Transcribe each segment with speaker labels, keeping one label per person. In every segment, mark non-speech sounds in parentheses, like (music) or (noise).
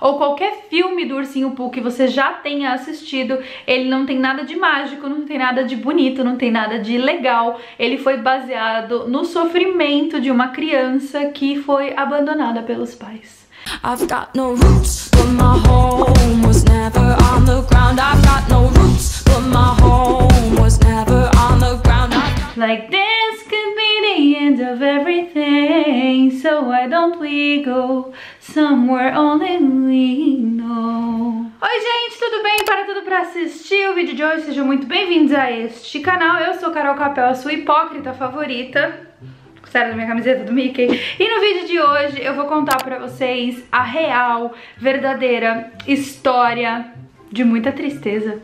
Speaker 1: ou qualquer filme do Ursinho Pooh que você já tenha assistido, ele não tem nada de mágico, não tem nada de bonito, não tem nada de legal. Ele foi baseado no sofrimento de uma criança que foi abandonada pelos pais. I've got no roots, but my home was never on the ground. I've got no roots, but my home was never on the ground. Like this could be the end of so why don't we go somewhere only we know? Oi gente, tudo bem? Para tudo para assistir o vídeo de hoje, sejam muito bem-vindos a este canal. Eu sou Carol Capel, a sua hipócrita favorita gostaram da minha camiseta do Mickey? E no vídeo de hoje eu vou contar pra vocês a real, verdadeira história de muita tristeza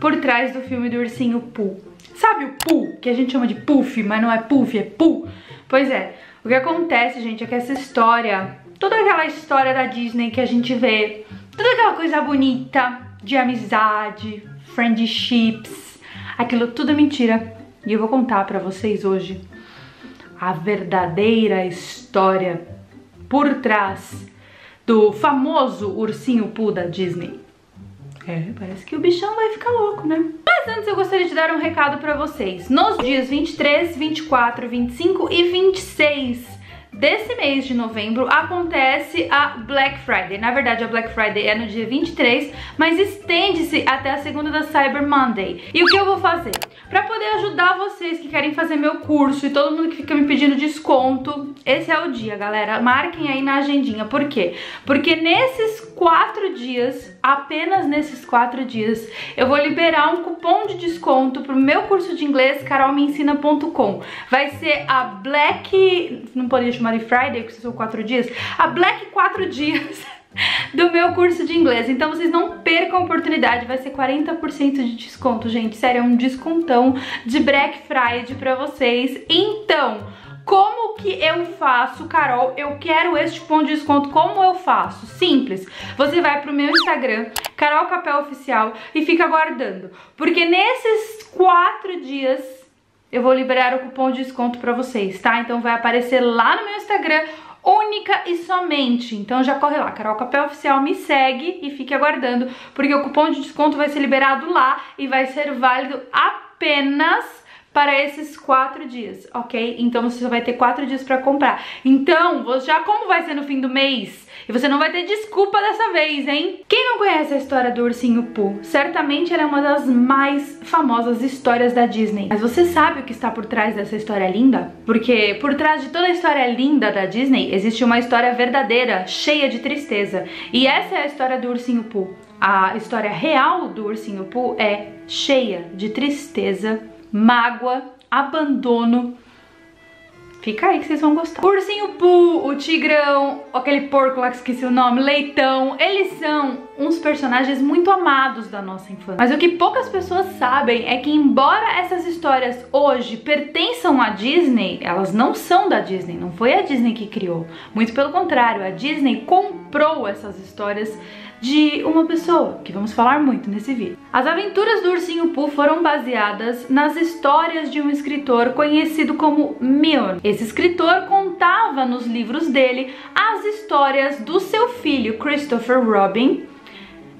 Speaker 1: por trás do filme do Ursinho Pooh. Sabe o Pooh, que a gente chama de Puff, mas não é Puff, é Pooh? Pois é, o que acontece, gente, é que essa história, toda aquela história da Disney que a gente vê, toda aquela coisa bonita de amizade, friendships, aquilo tudo é mentira. E eu vou contar pra vocês hoje a verdadeira história por trás do famoso ursinho Pooh da Disney. É, parece que o bichão vai ficar louco, né? Mas antes eu gostaria de dar um recado pra vocês. Nos dias 23, 24, 25 e 26 desse mês de novembro acontece a Black Friday. Na verdade, a Black Friday é no dia 23, mas estende-se até a segunda da Cyber Monday. E o que eu vou fazer? Para poder ajudar vocês que querem fazer meu curso e todo mundo que fica me pedindo desconto, esse é o dia, galera. Marquem aí na agendinha. Por quê? Porque nesses quatro dias, apenas nesses quatro dias, eu vou liberar um cupom de desconto pro meu curso de inglês, carolmeensina.com. Vai ser a Black... não poderia chamar de Friday, porque são quatro dias. A Black quatro dias... (laughs) do meu curso de inglês. Então vocês não percam a oportunidade, vai ser 40% de desconto, gente. Sério, é um descontão de Black Friday pra vocês. Então, como que eu faço, Carol? Eu quero este cupom de desconto. Como eu faço? Simples. Você vai pro meu Instagram, Carol Capel Oficial, e fica aguardando. Porque nesses quatro dias eu vou liberar o cupom de desconto pra vocês, tá? Então vai aparecer lá no meu Instagram única e somente. Então já corre lá, Carol Capel Oficial, me segue e fique aguardando, porque o cupom de desconto vai ser liberado lá e vai ser válido apenas para esses quatro dias, ok? Então você só vai ter quatro dias para comprar. Então, já como vai ser no fim do mês, e você não vai ter desculpa dessa vez, hein? Quem não conhece a história do Ursinho Pooh, certamente ela é uma das mais famosas histórias da Disney. Mas você sabe o que está por trás dessa história linda? Porque por trás de toda a história linda da Disney, existe uma história verdadeira, cheia de tristeza. E essa é a história do Ursinho Pooh. A história real do Ursinho Pooh é cheia de tristeza mágoa, abandono. Fica aí que vocês vão gostar. Ursinho Pooh, o Tigrão, aquele porco lá que esqueci o nome, Leitão, eles são uns personagens muito amados da nossa infância. Mas o que poucas pessoas sabem é que embora essas histórias hoje pertençam à Disney, elas não são da Disney, não foi a Disney que criou. Muito pelo contrário, a Disney comprou essas histórias de uma pessoa, que vamos falar muito nesse vídeo. As aventuras do Ursinho Pooh foram baseadas nas histórias de um escritor conhecido como Milne. Esse escritor contava nos livros dele as histórias do seu filho Christopher Robin,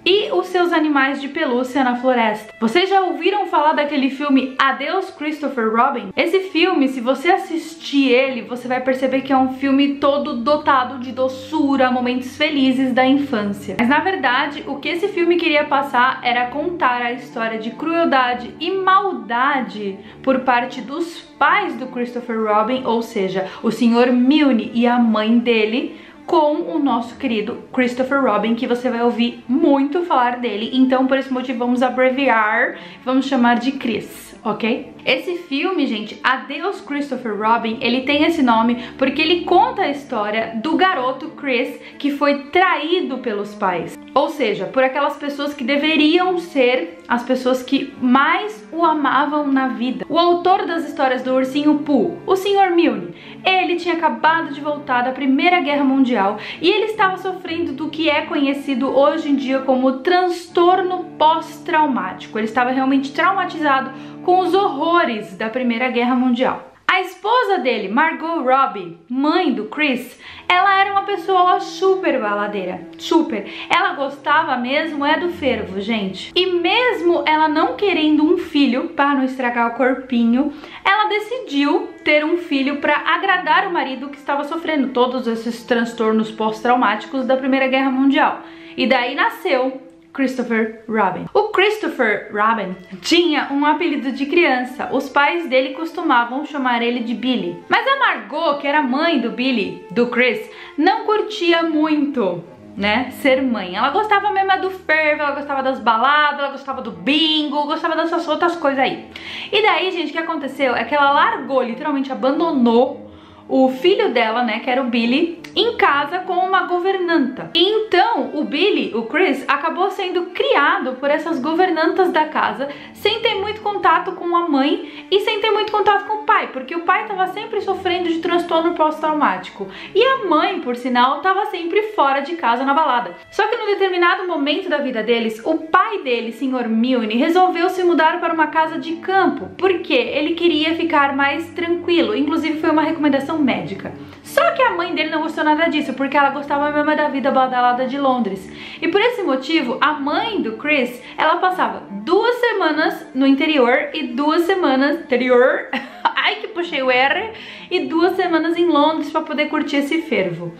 Speaker 1: e os seus animais de pelúcia na floresta. Vocês já ouviram falar daquele filme Adeus Christopher Robin? Esse filme, se você assistir ele, você vai perceber que é um filme todo dotado de doçura, momentos felizes da infância. Mas na verdade, o que esse filme queria passar era contar a história de crueldade e maldade por parte dos pais do Christopher Robin, ou seja, o Sr. Milne e a mãe dele, com o nosso querido Christopher Robin, que você vai ouvir muito falar dele. Então, por esse motivo, vamos abreviar, vamos chamar de Chris, ok? Esse filme, gente, Adeus Christopher Robin, ele tem esse nome porque ele conta a história do garoto Chris que foi traído pelos pais. Ou seja, por aquelas pessoas que deveriam ser as pessoas que mais o amavam na vida. O autor das histórias do Ursinho Pooh, o Sr. Milne, ele tinha acabado de voltar da Primeira Guerra Mundial e ele estava sofrendo do que é conhecido hoje em dia como transtorno pós-traumático. Ele estava realmente traumatizado com os horrores da Primeira Guerra Mundial. A esposa dele, Margot Robbie, mãe do Chris, ela era uma pessoa super baladeira, super. Ela gostava mesmo é do fervo, gente. E mesmo ela não querendo um filho para não estragar o corpinho, ela decidiu ter um filho para agradar o marido que estava sofrendo todos esses transtornos pós-traumáticos da Primeira Guerra Mundial. E daí nasceu Christopher Robin. O Christopher Robin tinha um apelido de criança. Os pais dele costumavam chamar ele de Billy. Mas a Margot, que era mãe do Billy, do Chris, não curtia muito né, ser mãe. Ela gostava mesmo do fervo, ela gostava das baladas, ela gostava do bingo, gostava dessas outras coisas aí. E daí, gente, o que aconteceu é que ela largou, literalmente abandonou o filho dela, né, que era o Billy, em casa com uma governanta. Então o Billy, o Chris, acabou sendo criado por essas governantas da casa, sem ter muito contato com a mãe e sem ter muito contato com o pai, porque o pai estava sempre sofrendo de transtorno pós-traumático e a mãe, por sinal, estava sempre fora de casa na balada. Só que num determinado momento da vida deles, o pai dele, Sr. Milne, resolveu se mudar para uma casa de campo, porque ele queria ficar mais tranquilo. Inclusive foi uma recomendação médica. Só que a mãe dele não gostou nada disso, porque ela gostava mesmo da vida badalada de Londres. E por esse motivo, a mãe do Chris, ela passava duas semanas no interior e duas semanas interior, (laughs) ai que puxei o R, e duas semanas em Londres para poder curtir esse fervo.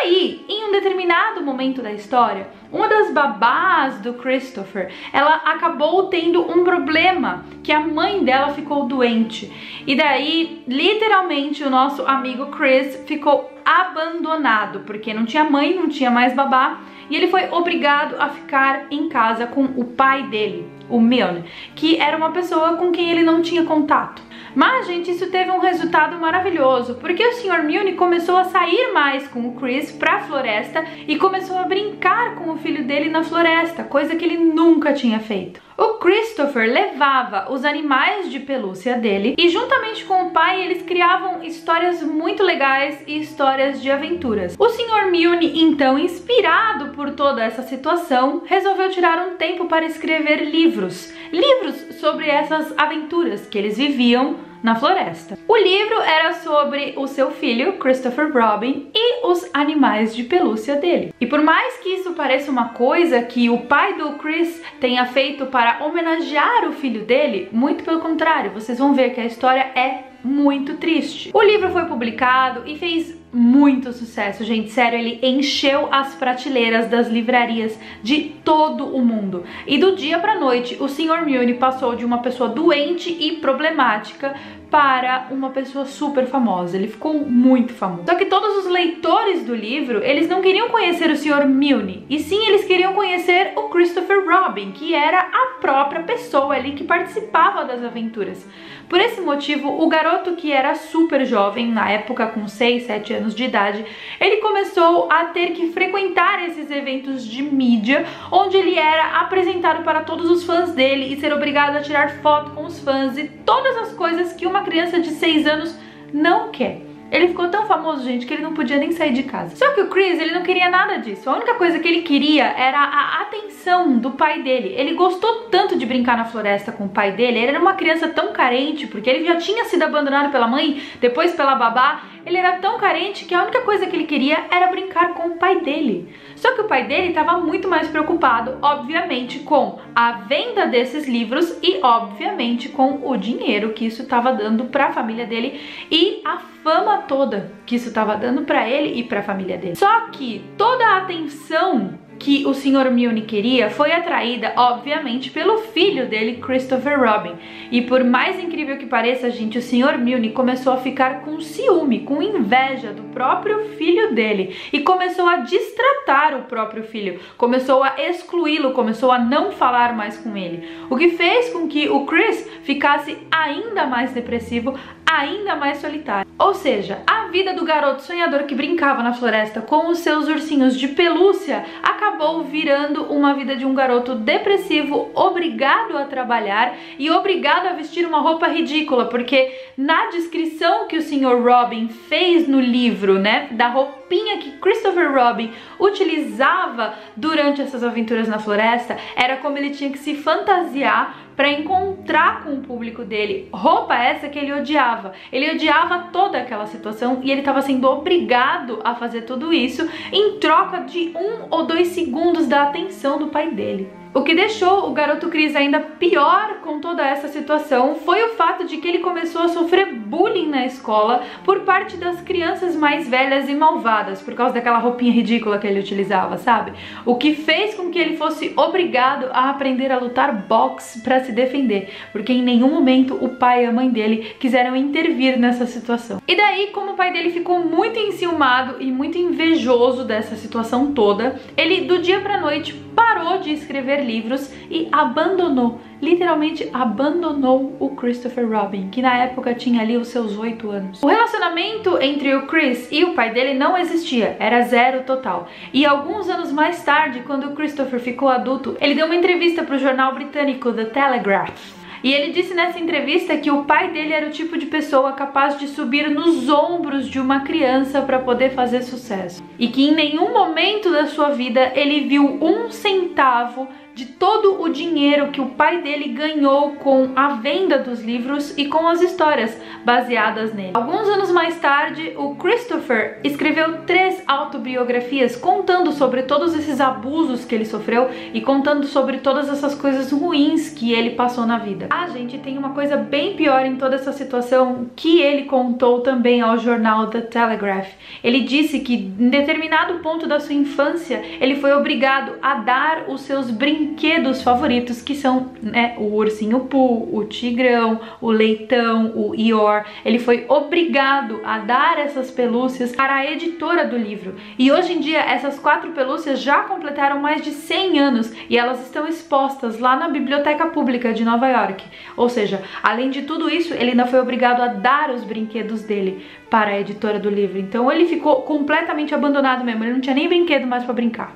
Speaker 1: Aí, em um determinado momento da história, uma das babás do Christopher, ela acabou tendo um problema, que a mãe dela ficou doente. E daí, literalmente, o nosso amigo Chris ficou abandonado, porque não tinha mãe, não tinha mais babá, e ele foi obrigado a ficar em casa com o pai dele, o Milne, que era uma pessoa com quem ele não tinha contato. Mas, gente, isso teve um resultado maravilhoso, porque o Sr. Milne começou a sair mais com o Chris pra floresta e começou a brincar com o filho dele na floresta, coisa que ele nunca tinha feito. O Christopher levava os animais de pelúcia dele e juntamente com o pai eles criavam histórias muito legais e histórias de aventuras. O Sr. Milne, então inspirado por toda essa situação, resolveu tirar um tempo para escrever livros. Livros sobre essas aventuras que eles viviam na floresta. O livro era sobre o seu filho, Christopher Robin, e os animais de pelúcia dele. E por mais que isso pareça uma coisa que o pai do Chris tenha feito para homenagear o filho dele, muito pelo contrário, vocês vão ver que a história é muito triste. O livro foi publicado e fez muito sucesso, gente. Sério, ele encheu as prateleiras das livrarias de todo o mundo. E do dia pra noite, o Sr. Milne passou de uma pessoa doente e problemática para uma pessoa super famosa. Ele ficou muito famoso. Só que todos os leitores do livro, eles não queriam conhecer o Sr. Milne, e sim eles queriam conhecer o Christopher Robin, que era a própria pessoa ali que participava das aventuras. Por esse motivo, o garoto que era super jovem, na época com 6, 7 anos de idade, ele começou a ter que frequentar esses eventos de mídia, onde ele era apresentado para todos os fãs dele e ser obrigado a tirar foto com os fãs e todas as coisas que uma criança de 6 anos não quer. Ele ficou tão famoso, gente, que ele não podia nem sair de casa. Só que o Chris, ele não queria nada disso. A única coisa que ele queria era a atenção do pai dele. Ele gostou tanto de brincar na floresta com o pai dele. Ele era uma criança tão carente, porque ele já tinha sido abandonado pela mãe, depois pela babá. Ele era tão carente que a única coisa que ele queria era brincar com o pai dele. Só que o pai dele estava muito mais preocupado, obviamente, com a venda desses livros e, obviamente, com o dinheiro que isso estava dando para a família dele e a fama toda que isso estava dando para ele e para a família dele. Só que toda a atenção que o Sr. Milne queria foi atraída, obviamente, pelo filho dele, Christopher Robin. E por mais incrível que pareça, gente, o Sr. Milne começou a ficar com ciúme, com inveja do próprio filho dele e começou a distratar o próprio filho, começou a excluí-lo, começou a não falar mais com ele. O que fez com que o Chris ficasse ainda mais depressivo, ainda mais solitário. Ou seja, a vida do garoto sonhador que brincava na floresta com os seus ursinhos de pelúcia acabou acabou virando uma vida de um garoto depressivo, obrigado a trabalhar e obrigado a vestir uma roupa ridícula, porque na descrição que o Sr. Robin fez no livro, né, da roupinha que Christopher Robin utilizava durante essas aventuras na floresta, era como ele tinha que se fantasiar para encontrar com o público dele. Roupa essa que ele odiava. Ele odiava toda aquela situação e ele estava sendo obrigado a fazer tudo isso em troca de um ou dois segundos da atenção do pai dele. O que deixou o garoto Chris ainda pior com toda essa situação foi o fato de que ele começou a sofrer bullying na escola por parte das crianças mais velhas e malvadas, por causa daquela roupinha ridícula que ele utilizava, sabe? O que fez com que ele fosse obrigado a aprender a lutar boxe para se defender, porque em nenhum momento o pai e a mãe dele quiseram intervir nessa situação. E daí, como o pai dele ficou muito enciumado e muito invejoso dessa situação toda, ele do dia pra noite parou de escrever livros e abandonou, literalmente abandonou o Christopher Robin, que na época tinha ali os seus oito anos. O relacionamento entre o Chris e o pai dele não existia, era zero total. E alguns anos mais tarde, quando o Christopher ficou adulto, ele deu uma entrevista para o jornal britânico The Telegraph e ele disse nessa entrevista que o pai dele era o tipo de pessoa capaz de subir nos ombros de uma criança para poder fazer sucesso. E que em nenhum momento da sua vida ele viu um centavo de todo o dinheiro que o pai dele ganhou com a venda dos livros e com as histórias baseadas nele. Alguns anos mais tarde, o Christopher escreveu três autobiografias contando sobre todos esses abusos que ele sofreu e contando sobre todas essas coisas ruins que ele passou na vida. A gente tem uma coisa bem pior em toda essa situação que ele contou também ao jornal The Telegraph. Ele disse que em determinado ponto da sua infância ele foi obrigado a dar os seus brinquedos brinquedos favoritos, que são né, o ursinho Pooh, o tigrão, o leitão, o Ior. Ele foi obrigado a dar essas pelúcias para a editora do livro. E hoje em dia essas quatro pelúcias já completaram mais de 100 anos e elas estão expostas lá na Biblioteca Pública de Nova York. Ou seja, além de tudo isso, ele ainda foi obrigado a dar os brinquedos dele para a editora do livro. Então ele ficou completamente abandonado mesmo, ele não tinha nem brinquedo mais para brincar.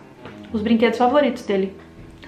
Speaker 1: Os brinquedos favoritos dele.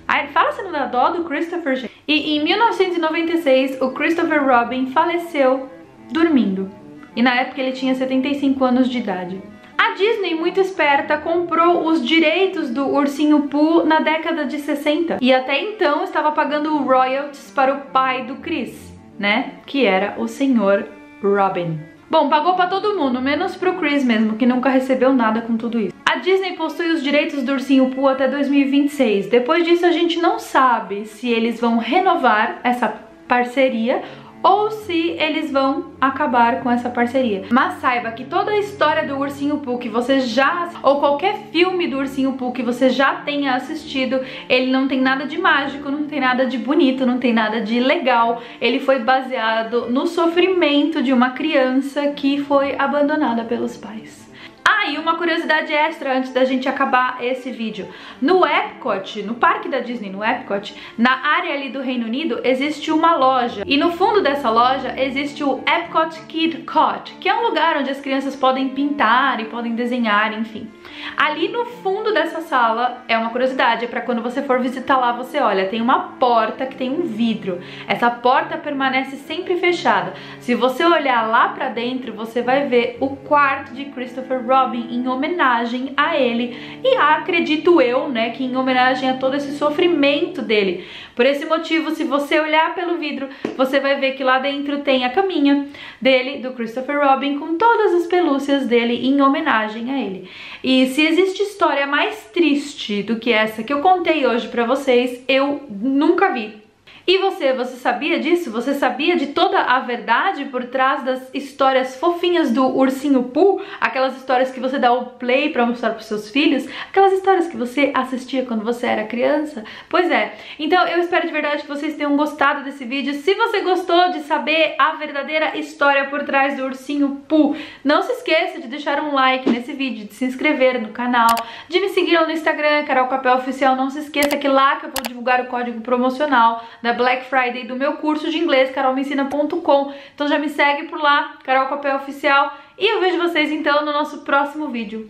Speaker 1: Aí fala se não dó do Christopher, gente. E em 1996, o Christopher Robin faleceu dormindo. E na época ele tinha 75 anos de idade. A Disney, muito esperta, comprou os direitos do Ursinho Pooh na década de 60 e até então estava pagando royalties para o pai do Chris, né? Que era o senhor Robin. Bom, pagou para todo mundo, menos pro Chris mesmo, que nunca recebeu nada com tudo isso. A Disney possui os direitos do Ursinho Pooh até 2026. Depois disso, a gente não sabe se eles vão renovar essa parceria ou se eles vão acabar com essa parceria. Mas saiba que toda a história do Ursinho Pooh que você já ou qualquer filme do Ursinho Pooh que você já tenha assistido, ele não tem nada de mágico, não tem nada de bonito, não tem nada de legal. Ele foi baseado no sofrimento de uma criança que foi abandonada pelos pais. Ah, e uma curiosidade extra antes da gente acabar esse vídeo. No Epcot, no parque da Disney, no Epcot, na área ali do Reino Unido, existe uma loja. E no fundo dessa loja existe o Epcot Kid Cot, que é um lugar onde as crianças podem pintar e podem desenhar, enfim. Ali no fundo dessa sala, é uma curiosidade, é para quando você for visitar lá, você olha, tem uma porta que tem um vidro. Essa porta permanece sempre fechada. Se você olhar lá para dentro, você vai ver o quarto de Christopher Robin em homenagem a ele. E acredito eu, né, que em homenagem a todo esse sofrimento dele. Por esse motivo, se você olhar pelo vidro, você vai ver que lá dentro tem a caminha dele, do Christopher Robin, com todas as pelúcias dele em homenagem a ele. E se existe história mais triste do que essa que eu contei hoje pra vocês, eu nunca vi. E você, você sabia disso? Você sabia de toda a verdade por trás das histórias fofinhas do Ursinho Pooh? Aquelas histórias que você dá o play para mostrar para seus filhos? Aquelas histórias que você assistia quando você era criança? Pois é. Então eu espero de verdade que vocês tenham gostado desse vídeo. Se você gostou de saber a verdadeira história por trás do Ursinho Pooh, não se esqueça de deixar um like nesse vídeo, de se inscrever no canal, de me seguir no Instagram, Carol Capel Oficial. Não se esqueça que lá que eu vou divulgar o código promocional da Black Friday do meu curso de inglês, carolmencina.com. Então já me segue por lá, Carol Papel Oficial. E eu vejo vocês então no nosso próximo vídeo.